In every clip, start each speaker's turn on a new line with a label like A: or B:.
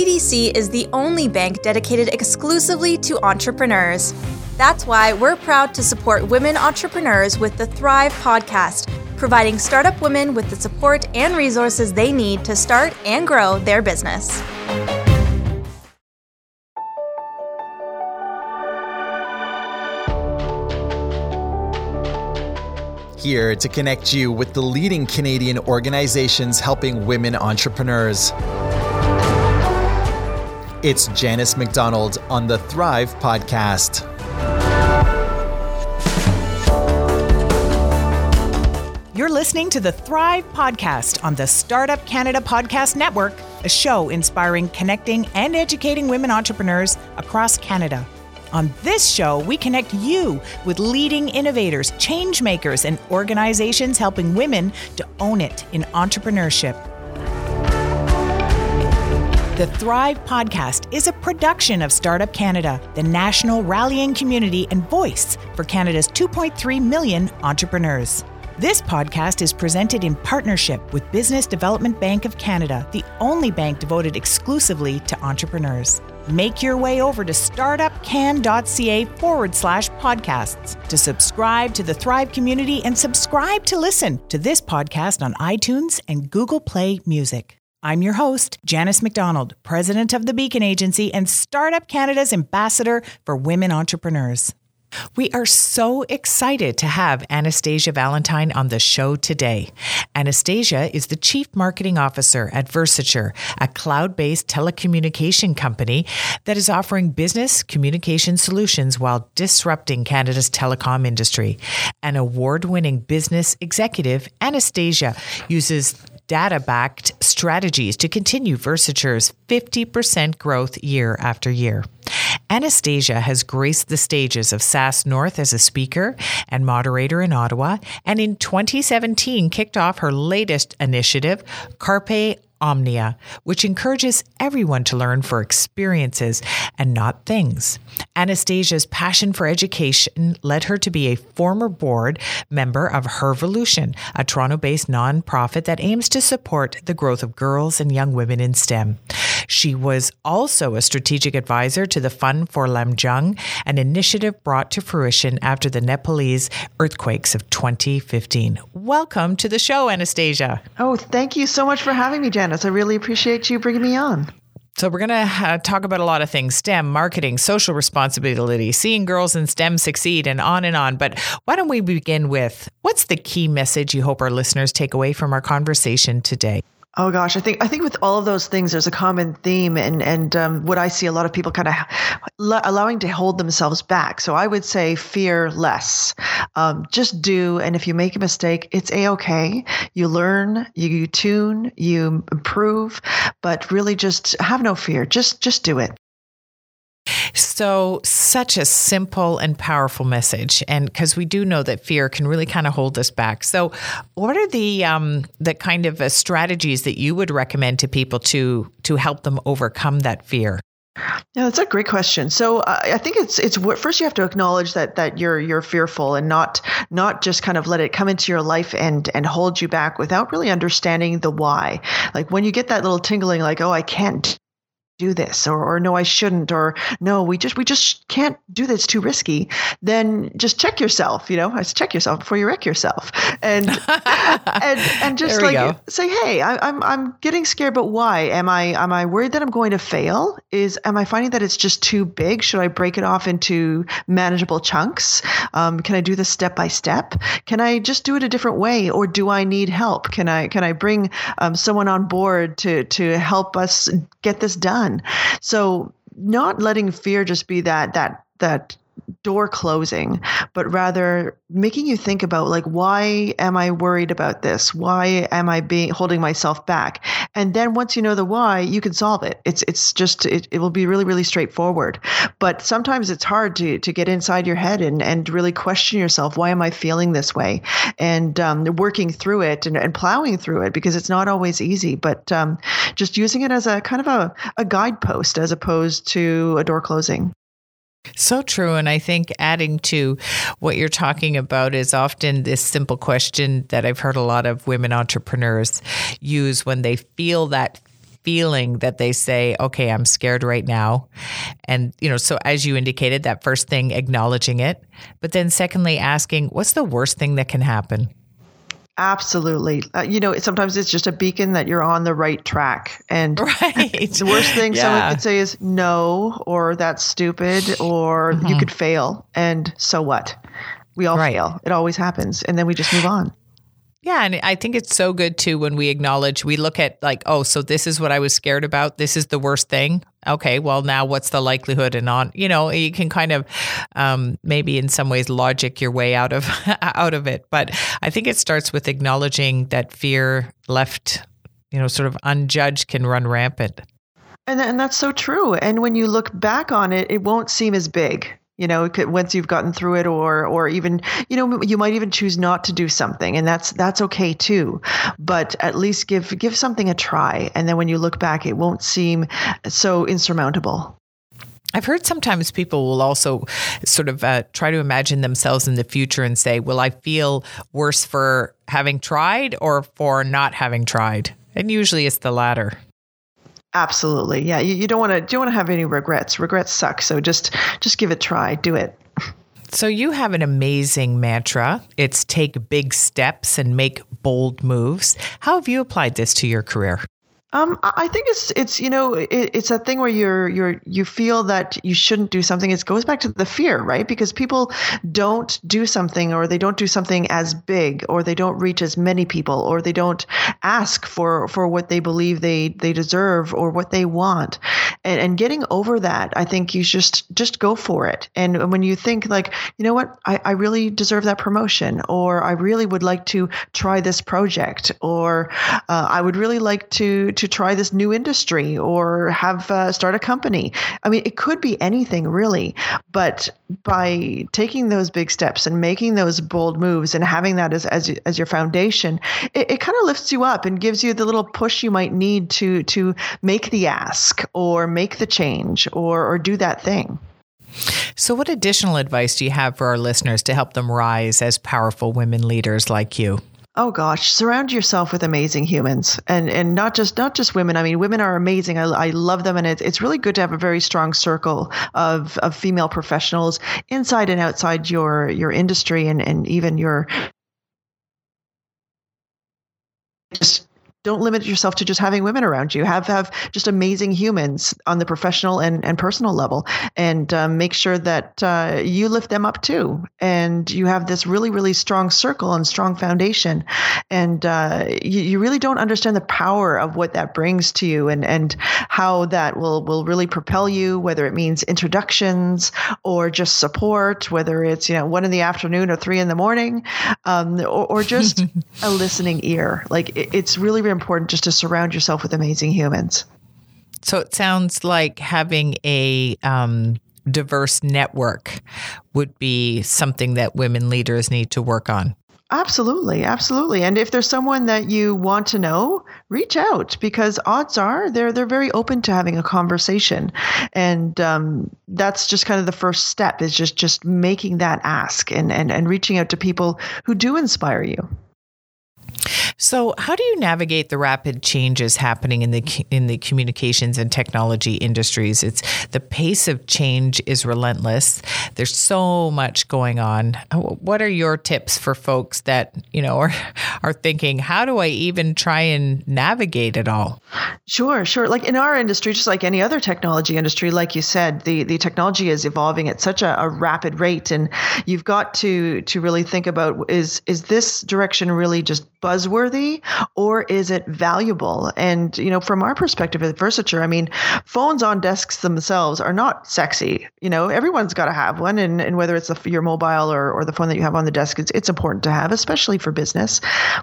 A: BDC is the only bank dedicated exclusively to entrepreneurs. That's why we're proud to support women entrepreneurs with the Thrive podcast, providing startup women with the support and resources they need to start and grow their business.
B: Here to connect you with the leading Canadian organizations helping women entrepreneurs. It's Janice McDonald on the Thrive Podcast.
C: You're listening to the Thrive Podcast on the Startup Canada Podcast Network, a show inspiring, connecting, and educating women entrepreneurs across Canada. On this show, we connect you with leading innovators, change makers, and organizations helping women to own it in entrepreneurship. The Thrive podcast is a production of Startup Canada, the national rallying community and voice for Canada's 2.3 million entrepreneurs. This podcast is presented in partnership with Business Development Bank of Canada, the only bank devoted exclusively to entrepreneurs. Make your way over to startupcan.ca forward slash podcasts to subscribe to the Thrive community and subscribe to listen to this podcast on iTunes and Google Play Music. I'm your host, Janice McDonald, president of the Beacon Agency and Startup Canada's ambassador for women entrepreneurs. We are so excited to have Anastasia Valentine on the show today. Anastasia is the Chief Marketing Officer at Versature, a cloud based telecommunication company that is offering business communication solutions while disrupting Canada's telecom industry. An award winning business executive, Anastasia uses data backed strategies to continue Versature's 50% growth year after year. Anastasia has graced the stages of SaaS North as a speaker and moderator in Ottawa, and in 2017 kicked off her latest initiative, Carpe Omnia, which encourages everyone to learn for experiences and not things. Anastasia's passion for education led her to be a former board member of Hervolution, a Toronto based nonprofit that aims to support the growth of girls and young women in STEM. She was also a strategic advisor to the Fund for Lamjung, an initiative brought to fruition after the Nepalese earthquakes of 2015. Welcome to the show, Anastasia.
D: Oh, thank you so much for having me, Janice. I really appreciate you bringing me on.
C: So, we're going to uh, talk about a lot of things STEM, marketing, social responsibility, seeing girls in STEM succeed, and on and on. But why don't we begin with what's the key message you hope our listeners take away from our conversation today?
D: Oh gosh, I think I think with all of those things, there's a common theme, and and um, what I see a lot of people kind of allowing to hold themselves back. So I would say fear less. Um, just do, and if you make a mistake, it's a okay. You learn, you, you tune, you improve, but really just have no fear. Just just do it.
C: So, such a simple and powerful message, and because we do know that fear can really kind of hold us back. So, what are the um, the kind of uh, strategies that you would recommend to people to to help them overcome that fear?
D: Yeah, that's a great question. So uh, I think it's it's first you have to acknowledge that that you're you're fearful and not not just kind of let it come into your life and and hold you back without really understanding the why. Like when you get that little tingling, like oh I can't do this or, or no i shouldn't or no we just we just can't do this too risky then just check yourself you know check yourself before you wreck yourself. And and and just like go. say hey I, am I'm, I'm getting scared but why? Am i am i worried that i'm going to fail? Is am i finding that it's just too big? Should i break it off into manageable chunks? Um, can i do this step by step? Can i just do it a different way or do i need help? Can i can i bring um, someone on board to to help us get this done done. So not letting fear just be that that that door closing, but rather making you think about like why am I worried about this? Why am I being holding myself back? And then once you know the why, you can solve it. It's it's just it, it will be really really straightforward. But sometimes it's hard to to get inside your head and and really question yourself. Why am I feeling this way? And um, working through it and, and plowing through it because it's not always easy. But um, just using it as a kind of a, a guidepost as opposed to a door closing.
C: So true. And I think adding to what you're talking about is often this simple question that I've heard a lot of women entrepreneurs use when they feel that feeling that they say, okay, I'm scared right now. And, you know, so as you indicated, that first thing, acknowledging it. But then secondly, asking, what's the worst thing that can happen?
D: Absolutely. Uh, you know, sometimes it's just a beacon that you're on the right track. And
C: right.
D: the worst thing yeah. someone could say is no, or that's stupid, or mm-hmm. you could fail. And so what? We all right. fail. It always happens. And then we just move on.
C: Yeah, and I think it's so good too when we acknowledge, we look at like, oh, so this is what I was scared about. This is the worst thing. Okay, well now what's the likelihood and on, you know, you can kind of um, maybe in some ways logic your way out of out of it. But I think it starts with acknowledging that fear left, you know, sort of unjudged can run rampant.
D: And, and that's so true. And when you look back on it, it won't seem as big you know once you've gotten through it or or even you know you might even choose not to do something and that's that's okay too but at least give give something a try and then when you look back it won't seem so insurmountable
C: I've heard sometimes people will also sort of uh, try to imagine themselves in the future and say, Will I feel worse for having tried or for not having tried? And usually it's the latter.
D: Absolutely. Yeah. You, you don't want to you don't want to have any regrets. Regrets suck. So just just give it a try. Do it.
C: So you have an amazing mantra. It's take big steps and make bold moves. How have you applied this to your career?
D: Um, I think it's it's you know it, it's a thing where you're you're you feel that you shouldn't do something. It goes back to the fear, right? Because people don't do something, or they don't do something as big, or they don't reach as many people, or they don't ask for for what they believe they they deserve or what they want. And, and getting over that, I think you just just go for it. And when you think like, you know what, I, I really deserve that promotion, or I really would like to try this project, or uh, I would really like to to try this new industry or have uh, start a company. I mean, it could be anything really, but by taking those big steps and making those bold moves and having that as as, as your foundation, it, it kind of lifts you up and gives you the little push you might need to to make the ask or make the change or or do that thing.
C: So, what additional advice do you have for our listeners to help them rise as powerful women leaders like you?
D: Oh gosh, surround yourself with amazing humans, and and not just not just women. I mean, women are amazing. I, I love them, and it's it's really good to have a very strong circle of of female professionals inside and outside your your industry, and and even your just don't limit yourself to just having women around you. Have have just amazing humans on the professional and, and personal level, and um, make sure that uh, you lift them up too. And you have this really really strong circle and strong foundation. And uh, you, you really don't understand the power of what that brings to you, and and how that will will really propel you. Whether it means introductions or just support, whether it's you know one in the afternoon or three in the morning, um, or, or just a listening ear. Like it, it's really important just to surround yourself with amazing humans.
C: So it sounds like having a um, diverse network would be something that women leaders need to work on.
D: Absolutely, absolutely. And if there's someone that you want to know, reach out because odds are they're they're very open to having a conversation, and um, that's just kind of the first step is just just making that ask and and and reaching out to people who do inspire you.
C: So, how do you navigate the rapid changes happening in the in the communications and technology industries? It's the pace of change is relentless. There's so much going on. What are your tips for folks that, you know, are are thinking, how do I even try and navigate it all?
D: Sure, sure. Like in our industry, just like any other technology industry, like you said, the the technology is evolving at such a, a rapid rate and you've got to to really think about is is this direction really just buzzworthy or is it valuable? And, you know, from our perspective at Versature, I mean, phones on desks themselves are not sexy. You know, everyone's got to have one. And, and whether it's your mobile or, or the phone that you have on the desk, it's, it's important to have, especially for business.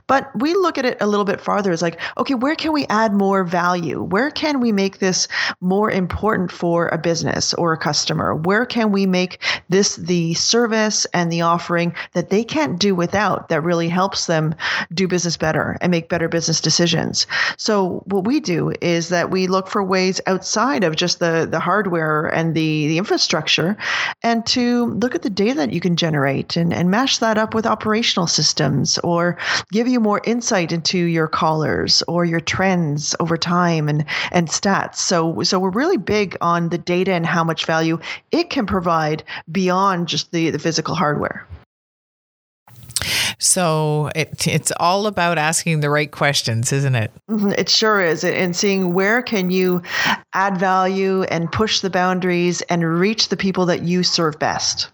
D: But we look at it a little bit farther. It's like, okay, where can we add more value? Where can we make this more important for a business or a customer? Where can we make this the service and the offering that they can't do without that really helps them do business better? Better and make better business decisions. So what we do is that we look for ways outside of just the the hardware and the the infrastructure, and to look at the data that you can generate and and mash that up with operational systems or give you more insight into your callers or your trends over time and and stats. So so we're really big on the data and how much value it can provide beyond just the the physical hardware.
C: So it, it's all about asking the right questions, isn't it?
D: Mm-hmm. It sure is. And seeing where can you add value and push the boundaries and reach the people that you serve best.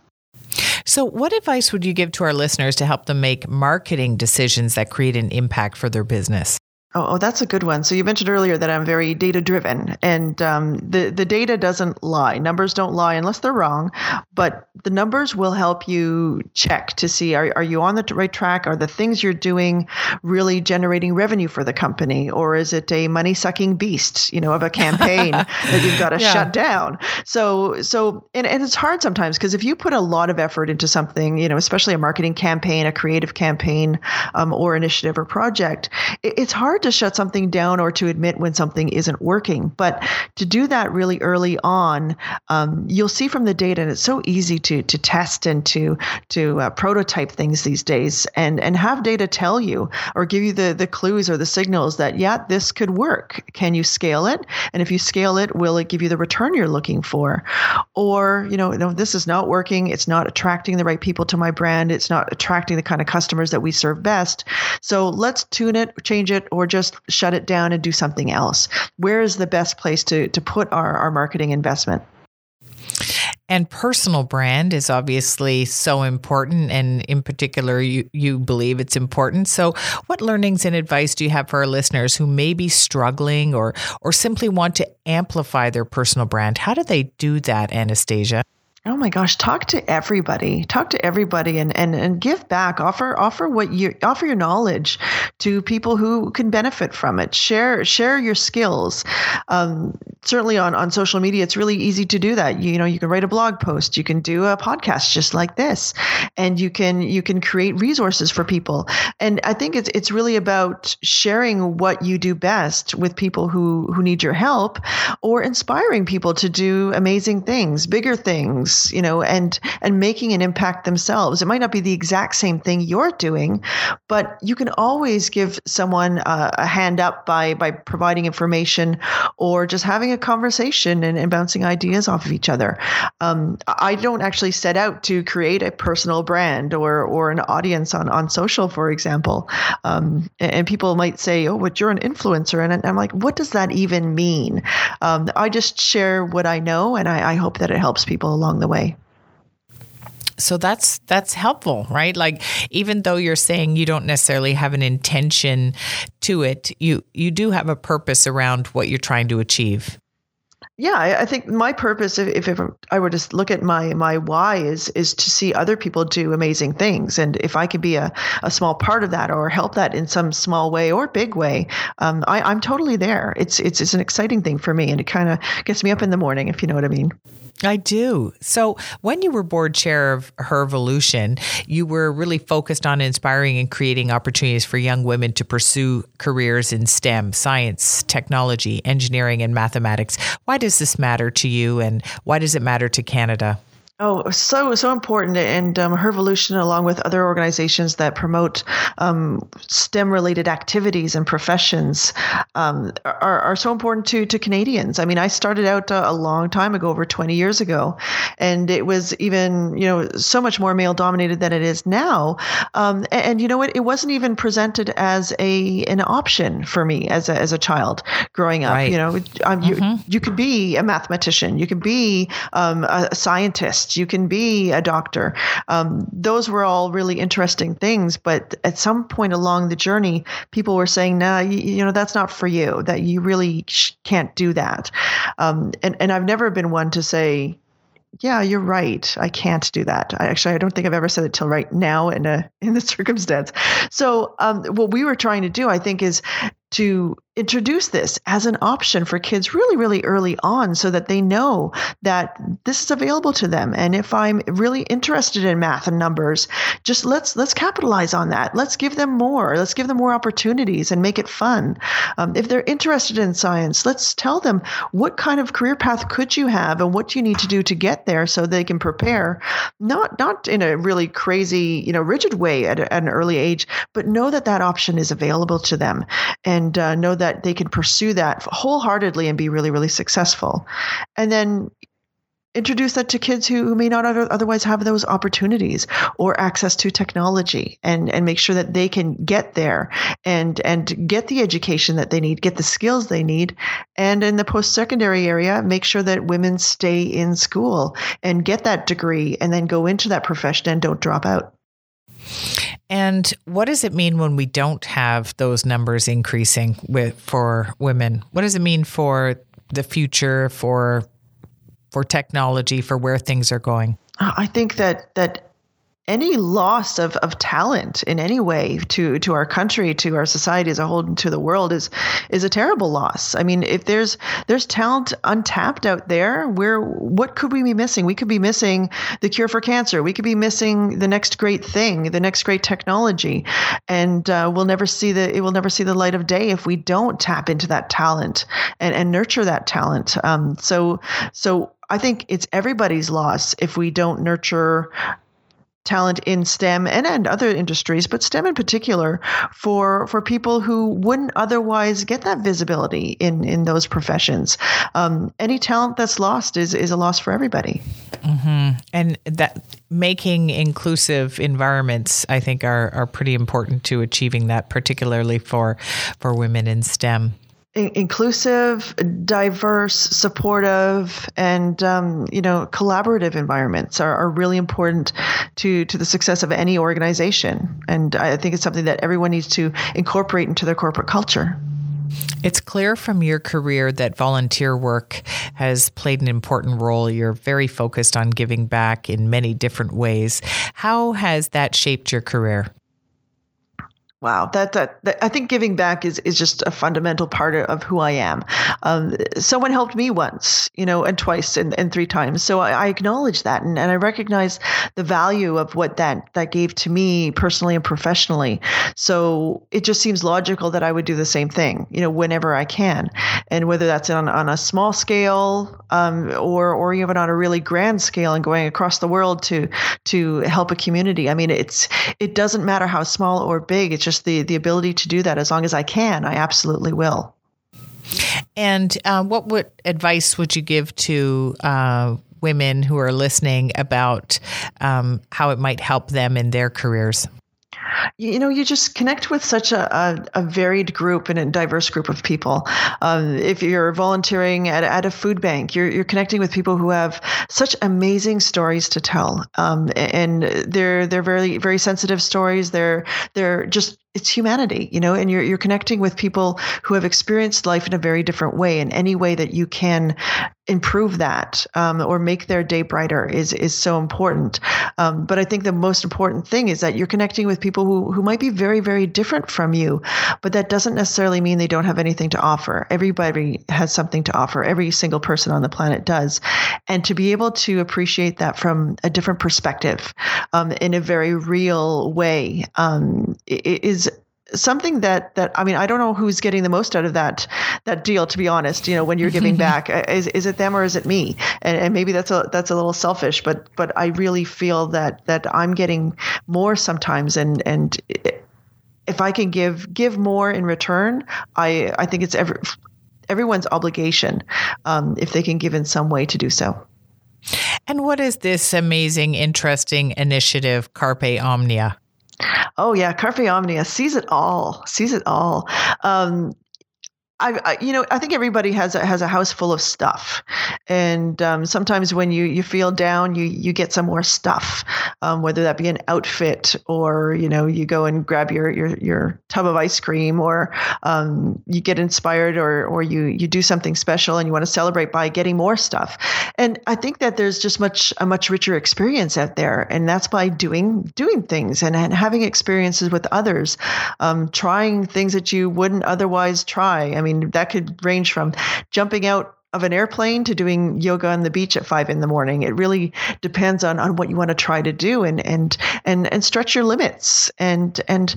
C: So, what advice would you give to our listeners to help them make marketing decisions that create an impact for their business?
D: Oh, oh, that's a good one. So you mentioned earlier that I'm very data driven, and um, the the data doesn't lie. Numbers don't lie unless they're wrong, but the numbers will help you check to see are are you on the right track? Are the things you're doing really generating revenue for the company, or is it a money sucking beast? You know, of a campaign that you've got to yeah. shut down. So so and and it's hard sometimes because if you put a lot of effort into something, you know, especially a marketing campaign, a creative campaign, um, or initiative or project, it, it's hard to shut something down or to admit when something isn't working. But to do that really early on, um, you'll see from the data, and it's so easy to to test and to to uh, prototype things these days, and and have data tell you or give you the the clues or the signals that yeah, this could work. Can you scale it? And if you scale it, will it give you the return you're looking for? Or you know, no, this is not working. It's not attracting the right people to my brand. It's not attracting the kind of customers that we serve best. So let's tune it, change it, or just shut it down and do something else? Where is the best place to, to put our, our marketing investment?
C: And personal brand is obviously so important. And in particular, you, you believe it's important. So, what learnings and advice do you have for our listeners who may be struggling or, or simply want to amplify their personal brand? How do they do that, Anastasia?
D: Oh my gosh, talk to everybody. Talk to everybody and, and, and give back. Offer offer what you offer your knowledge to people who can benefit from it. Share share your skills. Um, certainly on, on social media, it's really easy to do that. You, you know, you can write a blog post, you can do a podcast just like this, and you can you can create resources for people. And I think it's it's really about sharing what you do best with people who who need your help, or inspiring people to do amazing things, bigger things you know, and and making an impact themselves. It might not be the exact same thing you're doing, but you can always give someone a, a hand up by by providing information or just having a conversation and, and bouncing ideas off of each other. Um, I don't actually set out to create a personal brand or or an audience on on social, for example. Um, and people might say, "Oh, but you're an influencer," and I'm like, "What does that even mean?" Um, I just share what I know, and I, I hope that it helps people along the way.
C: So that's that's helpful right? Like even though you're saying you don't necessarily have an intention to it you you do have a purpose around what you're trying to achieve
D: yeah i think my purpose if, if i were to look at my my why is is to see other people do amazing things and if i can be a, a small part of that or help that in some small way or big way um, I, i'm totally there it's it's it's an exciting thing for me and it kind of gets me up in the morning if you know what i mean
C: I do. So, when you were board chair of Hervolution, you were really focused on inspiring and creating opportunities for young women to pursue careers in STEM, science, technology, engineering, and mathematics. Why does this matter to you, and why does it matter to Canada?
D: Oh, so so important, and um, Hervolution, along with other organizations that promote um, STEM-related activities and professions, um, are, are so important to to Canadians. I mean, I started out a, a long time ago, over 20 years ago, and it was even you know so much more male-dominated than it is now. Um, and, and, you know what? It wasn't even presented as a an option for me as a, as a child growing up. Right. You know, um, you mm-hmm. you could be a mathematician, you could be um, a scientist you can be a doctor. Um, those were all really interesting things. But at some point along the journey, people were saying, "Nah, you, you know, that's not for you. That you really can't do that." Um, and and I've never been one to say, yeah, you're right. I can't do that. I actually, I don't think I've ever said it till right now in a in the circumstance. So, um, what we were trying to do, I think, is to introduce this as an option for kids really really early on so that they know that this is available to them. And if i'm really interested in math and numbers just let's let's capitalize on that. Let's give them more. Let's give them more opportunities and make it fun. Um, if they're interested in science let's tell them what kind of career path could you have and what you need to do to get there so they can prepare. Not not in a really crazy you know rigid way at, at an early age but know that that option is available to them and uh, know that that they can pursue that wholeheartedly and be really, really successful. And then introduce that to kids who, who may not otherwise have those opportunities or access to technology and, and make sure that they can get there and, and get the education that they need, get the skills they need. And in the post secondary area, make sure that women stay in school and get that degree and then go into that profession and don't drop out.
C: And what does it mean when we don't have those numbers increasing with for women? What does it mean for the future, for for technology, for where things are going?
D: I think that that any loss of, of talent in any way to, to our country, to our society as a whole, and to the world is is a terrible loss. I mean, if there's there's talent untapped out there, where what could we be missing? We could be missing the cure for cancer. We could be missing the next great thing, the next great technology, and uh, we'll never see the it will never see the light of day if we don't tap into that talent and, and nurture that talent. Um, so so I think it's everybody's loss if we don't nurture talent in STEM and, and other industries, but STEM in particular, for for people who wouldn't otherwise get that visibility in in those professions. Um, any talent that's lost is is a loss for everybody.
C: Mm-hmm. And that making inclusive environments, I think, are are pretty important to achieving that, particularly for for women in STEM
D: inclusive, diverse, supportive, and um, you know collaborative environments are, are really important to to the success of any organization. And I think it's something that everyone needs to incorporate into their corporate culture.
C: It's clear from your career that volunteer work has played an important role. You're very focused on giving back in many different ways. How has that shaped your career?
D: Wow, that, that, that I think giving back is is just a fundamental part of who I am. Um, someone helped me once, you know, and twice and, and three times. So I, I acknowledge that and, and I recognize the value of what that that gave to me personally and professionally. So it just seems logical that I would do the same thing, you know, whenever I can, and whether that's on on a small scale um, or or even on a really grand scale and going across the world to to help a community. I mean, it's it doesn't matter how small or big. It's just just the the ability to do that as long as I can, I absolutely will.
C: And uh, what would advice would you give to uh, women who are listening about um, how it might help them in their careers?
D: you know, you just connect with such a, a, a varied group and a diverse group of people. Um, if you're volunteering at, at a food bank, you're, you're connecting with people who have such amazing stories to tell. Um, and they're, they're very, very sensitive stories. They're, they're just it's humanity, you know, and you're you're connecting with people who have experienced life in a very different way. And any way that you can improve that um, or make their day brighter is is so important. Um, but I think the most important thing is that you're connecting with people who who might be very very different from you, but that doesn't necessarily mean they don't have anything to offer. Everybody has something to offer. Every single person on the planet does, and to be able to appreciate that from a different perspective, um, in a very real way, um, is something that that I mean I don't know who's getting the most out of that that deal to be honest you know when you're giving back uh, is is it them or is it me and, and maybe that's a that's a little selfish but but I really feel that that I'm getting more sometimes and and if I can give give more in return I I think it's every everyone's obligation um, if they can give in some way to do so.
C: And what is this amazing, interesting initiative, Carpe Omnia?
D: Oh yeah, Carpe Omnia sees it all, sees it all. Um, I, I, you know, I think everybody has a, has a house full of stuff, and um, sometimes when you, you feel down, you you get some more stuff, um, whether that be an outfit or you know you go and grab your your, your tub of ice cream, or um, you get inspired, or or you you do something special and you want to celebrate by getting more stuff. And I think that there's just much a much richer experience out there, and that's by doing doing things and, and having experiences with others, um, trying things that you wouldn't otherwise try. I mean, that could range from jumping out of an airplane to doing yoga on the beach at five in the morning. It really depends on, on what you want to try to do and and and and stretch your limits and and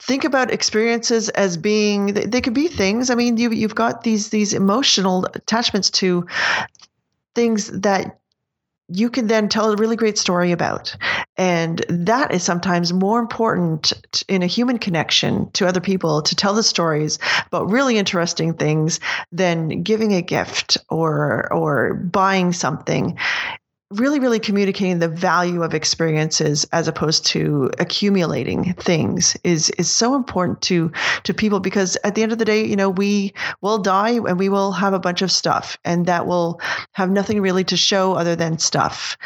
D: think about experiences as being they could be things. I mean, you you've got these these emotional attachments to things that you can then tell a really great story about. And that is sometimes more important in a human connection to other people to tell the stories about really interesting things than giving a gift or or buying something really really communicating the value of experiences as opposed to accumulating things is is so important to to people because at the end of the day you know we will die and we will have a bunch of stuff and that will have nothing really to show other than stuff.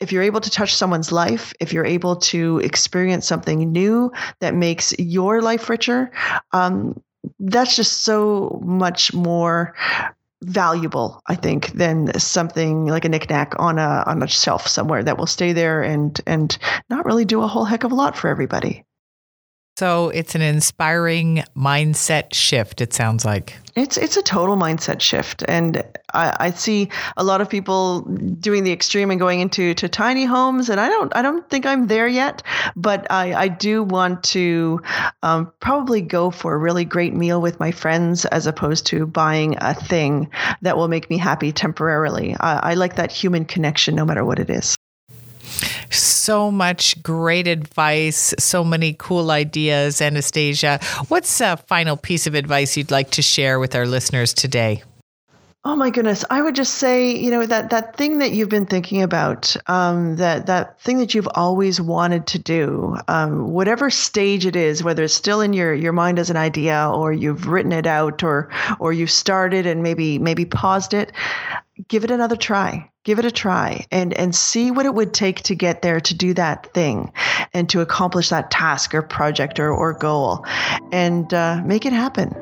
D: If you're able to touch someone's life, if you're able to experience something new that makes your life richer, um, that's just so much more valuable, I think, than something like a knickknack on a on a shelf somewhere that will stay there and and not really do a whole heck of a lot for everybody.
C: So it's an inspiring mindset shift. It sounds like
D: it's it's a total mindset shift, and I, I, see a lot of people doing the extreme and going into to tiny homes, and I don't I don't think I'm there yet, but I, I do want to um, probably go for a really great meal with my friends as opposed to buying a thing that will make me happy temporarily. I, I like that human connection, no matter what it is
C: so much great advice, so many cool ideas. Anastasia, what's a final piece of advice you'd like to share with our listeners today?
D: Oh my goodness! I would just say, you know, that that thing that you've been thinking about, um, that that thing that you've always wanted to do, um, whatever stage it is, whether it's still in your your mind as an idea, or you've written it out, or or you've started and maybe maybe paused it, give it another try. Give it a try and and see what it would take to get there to do that thing and to accomplish that task or project or, or goal. And uh, make it happen.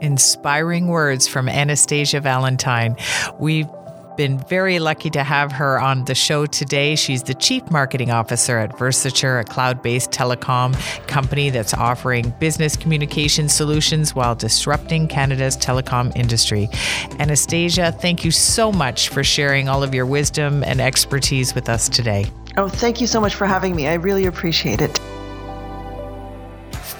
C: Inspiring words from anastasia valentine. We've been very lucky to have her on the show today. She's the Chief Marketing Officer at Versature, a cloud based telecom company that's offering business communication solutions while disrupting Canada's telecom industry. Anastasia, thank you so much for sharing all of your wisdom and expertise with us today.
D: Oh, thank you so much for having me. I really appreciate it.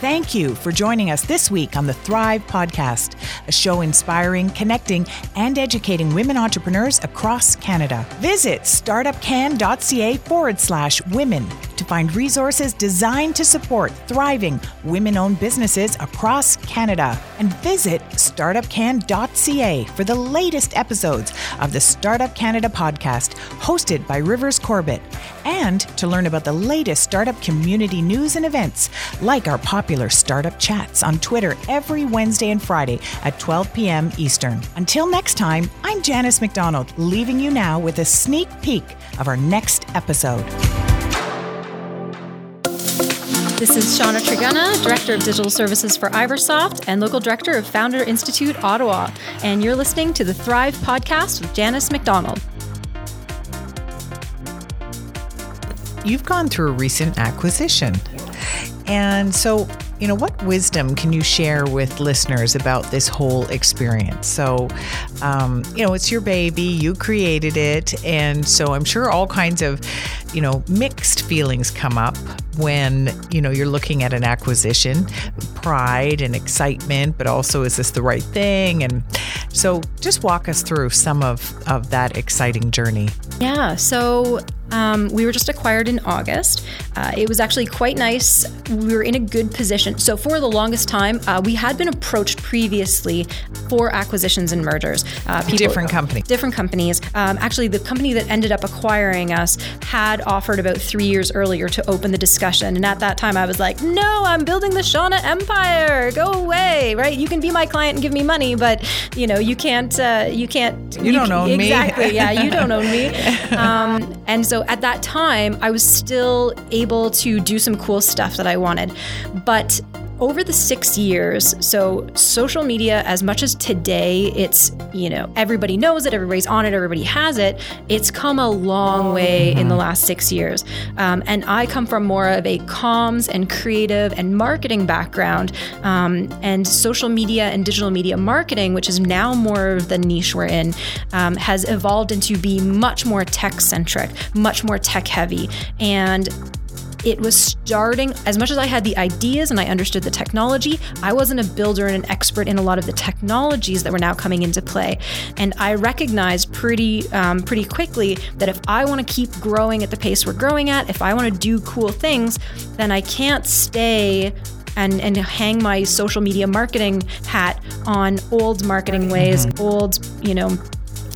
C: Thank you for joining us this week on the Thrive Podcast, a show inspiring, connecting, and educating women entrepreneurs across Canada. Visit startupcan.ca forward slash women to find resources designed to support thriving women owned businesses across Canada. And visit startupcan.ca for the latest episodes of the Startup Canada podcast, hosted by Rivers Corbett, and to learn about the latest startup community news and events, like our popular startup chats on Twitter every Wednesday and Friday at 12 p.m. Eastern. Until next time, I'm Janice McDonald, leaving you now with a sneak peek of our next episode.
E: This is Shauna Trigana, Director of Digital Services for Iversoft and Local Director of Founder Institute Ottawa. And you're listening to the Thrive Podcast with Janice McDonald.
C: You've gone through a recent acquisition. And so, you know, what wisdom can you share with listeners about this whole experience? So, um, you know, it's your baby, you created it. And so I'm sure all kinds of, you know, mixed feelings come up when, you know, you're looking at an acquisition pride and excitement, but also is this the right thing? And so just walk us through some of, of that exciting journey.
E: Yeah. So, Um, we were just acquired in August. Uh, it was actually quite nice. We were in a good position. So, for the longest time, uh, we had been approached previously for acquisitions and mergers.
C: Uh, people, different companies.
E: Different companies. Um, actually, the company that ended up acquiring us had offered about three years earlier to open the discussion. And at that time, I was like, no, I'm building the Shauna empire. Go away, right? You can be my client and give me money, but you know, you can't, uh, you can't.
C: You, you don't own
E: exactly,
C: me.
E: Exactly. Yeah, you don't own me. Um, and so at that time, I was still able to do some cool stuff that I wanted. But over the six years, so social media, as much as today, it's, you know, everybody knows it, everybody's on it, everybody has it, it's come a long way in the mm-hmm. last six years. Um, and I come from more of a comms and creative and marketing background. Um, and social media and digital media marketing, which is now more of the niche we're in, um, has evolved into be much more tech centric, much more tech heavy. And it was starting, as much as I had the ideas and I understood the technology, I wasn't a builder and an expert in a lot of the technologies that were now coming into play. And I recognized pretty, um, pretty quickly that if I want to keep growing at the pace we're growing at, if I want to do cool things, then I can't stay and and hang my social media marketing hat on old marketing ways, mm-hmm. old, you know,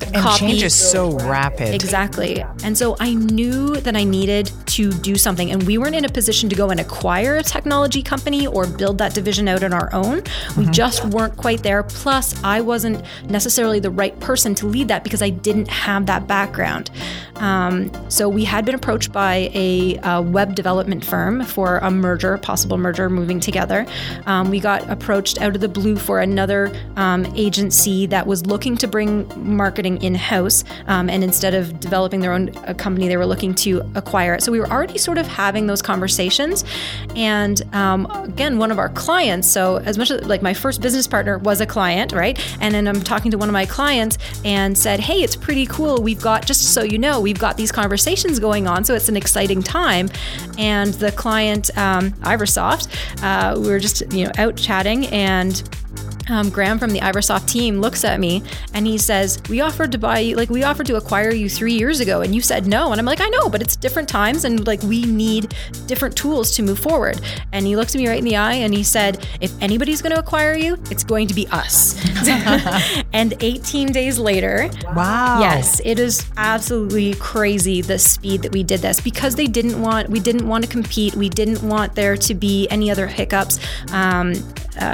C: and copy. change is so rapid.
E: Exactly. And so I knew that I needed to do something. And we weren't in a position to go and acquire a technology company or build that division out on our own. We mm-hmm. just weren't quite there. Plus, I wasn't necessarily the right person to lead that because I didn't have that background. Um, so we had been approached by a, a, web development firm for a merger, possible merger, moving together. Um, we got approached out of the blue for another um, agency that was looking to bring marketing in house. Um, and instead of developing their own company, they were looking to acquire it. So we were already sort of having those conversations. And um, again, one of our clients, so as much as like my first business partner was a client, right? And then I'm talking to one of my clients and said, hey, it's pretty cool. We've got, just so you know, we've got these conversations going on. So it's an exciting time. And the client, um, Iversoft, uh, we were just, you know, out chatting and um, Graham from the Iversoft team looks at me and he says, "We offered to buy you, like we offered to acquire you three years ago, and you said no." And I'm like, "I know, but it's different times, and like we need different tools to move forward." And he looks at me right in the eye and he said, "If anybody's going to acquire you, it's going to be us." and 18 days later,
C: wow,
E: yes, it is absolutely crazy the speed that we did this because they didn't want, we didn't want to compete, we didn't want there to be any other hiccups. Um,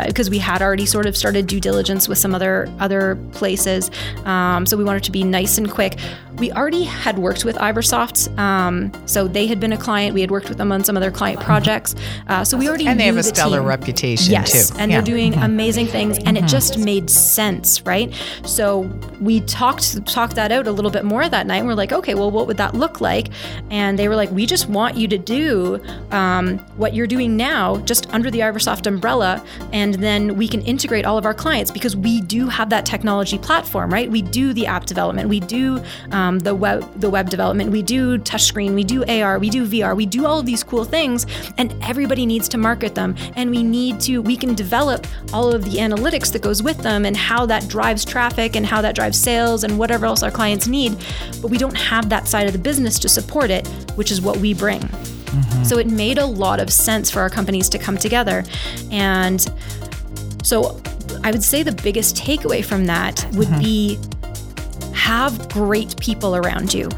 E: because uh, we had already sort of started due diligence with some other other places. Um, so we wanted to be nice and quick. We already had worked with Iversoft, um, so they had been a client. We had worked with them on some other client projects. Uh, so we already
C: and they have a
E: the
C: stellar
E: team.
C: reputation
E: yes,
C: too.
E: and yeah. they're doing mm-hmm. amazing things, and mm-hmm. it just made sense, right? So we talked talked that out a little bit more that night. And we're like, okay, well, what would that look like? And they were like, we just want you to do um, what you're doing now, just under the Iversoft umbrella, and then we can integrate all of our clients because we do have that technology platform, right? We do the app development, we do um, the web the web development, we do touchscreen, we do AR, we do VR, we do all of these cool things, and everybody needs to market them, and we need to we can develop all of the analytics that goes with them and how that drives traffic and how that drives sales and whatever else our clients need, but we don't have that side of the business to support it, which is what we bring. Mm-hmm. So it made a lot of sense for our companies to come together. And so I would say the biggest takeaway from that would mm-hmm. be have great people around you.